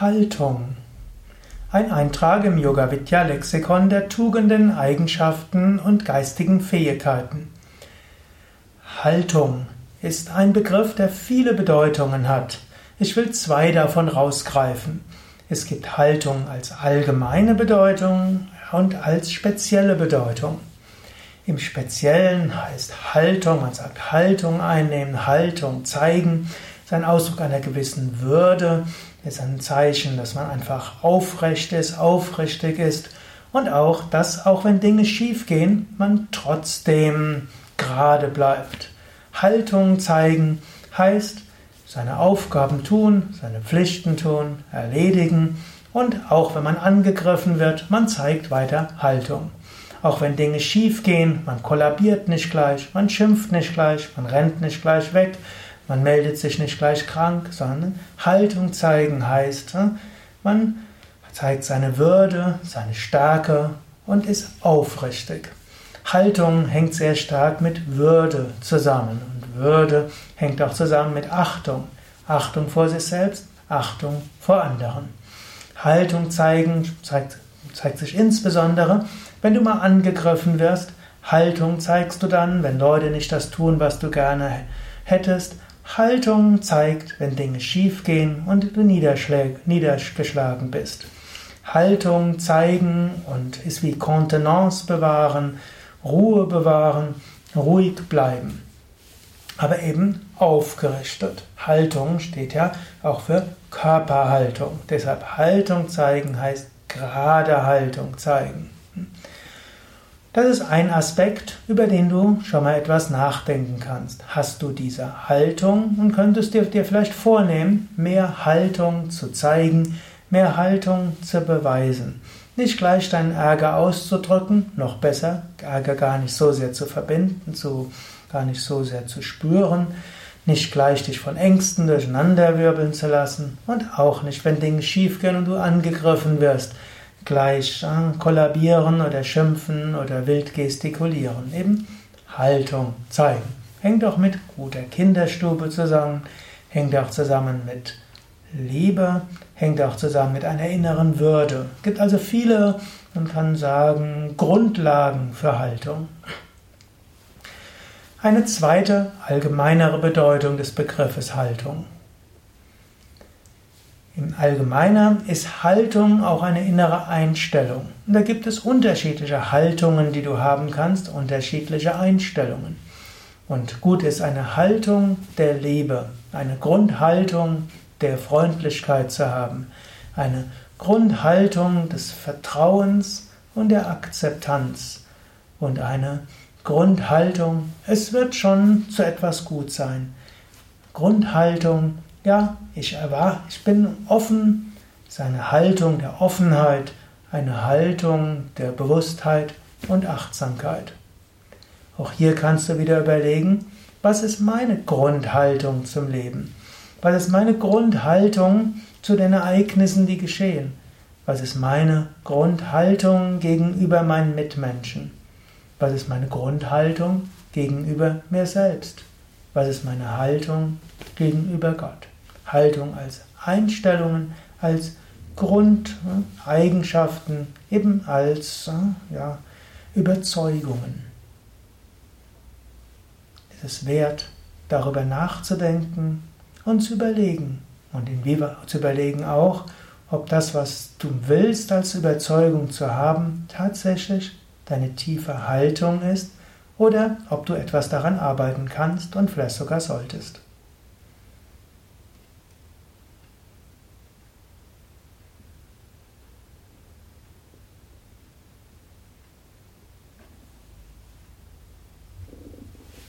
Haltung. Ein Eintrag im Yoga Vidya Lexikon der Tugenden, Eigenschaften und geistigen Fähigkeiten. Haltung ist ein Begriff, der viele Bedeutungen hat. Ich will zwei davon rausgreifen. Es gibt Haltung als allgemeine Bedeutung und als spezielle Bedeutung. Im Speziellen heißt Haltung, man sagt Haltung einnehmen, Haltung zeigen, ein Ausdruck einer gewissen Würde, ist ein Zeichen, dass man einfach aufrecht ist, aufrichtig ist und auch, dass auch wenn Dinge schief gehen, man trotzdem gerade bleibt. Haltung zeigen heißt seine Aufgaben tun, seine Pflichten tun, erledigen und auch wenn man angegriffen wird, man zeigt weiter Haltung. Auch wenn Dinge schief gehen, man kollabiert nicht gleich, man schimpft nicht gleich, man rennt nicht gleich weg, man meldet sich nicht gleich krank, sondern Haltung zeigen heißt, hm, man zeigt seine Würde, seine Stärke und ist aufrichtig. Haltung hängt sehr stark mit Würde zusammen und Würde hängt auch zusammen mit Achtung. Achtung vor sich selbst, Achtung vor anderen. Haltung zeigen zeigt, zeigt sich insbesondere, wenn du mal angegriffen wirst. Haltung zeigst du dann, wenn Leute nicht das tun, was du gerne hättest. Haltung zeigt, wenn Dinge schief gehen und du niedergeschlagen bist. Haltung zeigen und ist wie Kontenance bewahren, Ruhe bewahren, ruhig bleiben. Aber eben aufgerichtet. Haltung steht ja auch für Körperhaltung. Deshalb Haltung zeigen heißt gerade Haltung zeigen. Das ist ein Aspekt, über den du schon mal etwas nachdenken kannst. Hast du diese Haltung und könntest dir, dir vielleicht vornehmen, mehr Haltung zu zeigen, mehr Haltung zu beweisen. Nicht gleich deinen Ärger auszudrücken, noch besser, Ärger gar nicht so sehr zu verbinden, zu, gar nicht so sehr zu spüren, nicht gleich dich von Ängsten durcheinanderwirbeln zu lassen und auch nicht, wenn Dinge schiefgehen und du angegriffen wirst, gleich äh, kollabieren oder schimpfen oder wild gestikulieren. Eben Haltung zeigen. Hängt auch mit guter Kinderstube zusammen, hängt auch zusammen mit Liebe, hängt auch zusammen mit einer inneren Würde. Es gibt also viele, man kann sagen, Grundlagen für Haltung. Eine zweite, allgemeinere Bedeutung des Begriffes Haltung. Im Allgemeinen ist Haltung auch eine innere Einstellung. Und da gibt es unterschiedliche Haltungen, die du haben kannst, unterschiedliche Einstellungen. Und gut ist eine Haltung der Liebe, eine Grundhaltung der Freundlichkeit zu haben, eine Grundhaltung des Vertrauens und der Akzeptanz und eine Grundhaltung, es wird schon zu etwas gut sein. Grundhaltung ja, ich erwarte, ich bin offen, ist eine Haltung der Offenheit, eine Haltung der Bewusstheit und Achtsamkeit. Auch hier kannst du wieder überlegen, was ist meine Grundhaltung zum Leben? Was ist meine Grundhaltung zu den Ereignissen, die geschehen? Was ist meine Grundhaltung gegenüber meinen Mitmenschen? Was ist meine Grundhaltung gegenüber mir selbst? Was ist meine Haltung gegenüber Gott? Haltung als Einstellungen, als Grundeigenschaften, eben als ja, Überzeugungen. Es ist wert, darüber nachzudenken und zu überlegen. Und inwieweit zu überlegen auch, ob das, was du willst als Überzeugung zu haben, tatsächlich deine tiefe Haltung ist oder ob du etwas daran arbeiten kannst und vielleicht sogar solltest.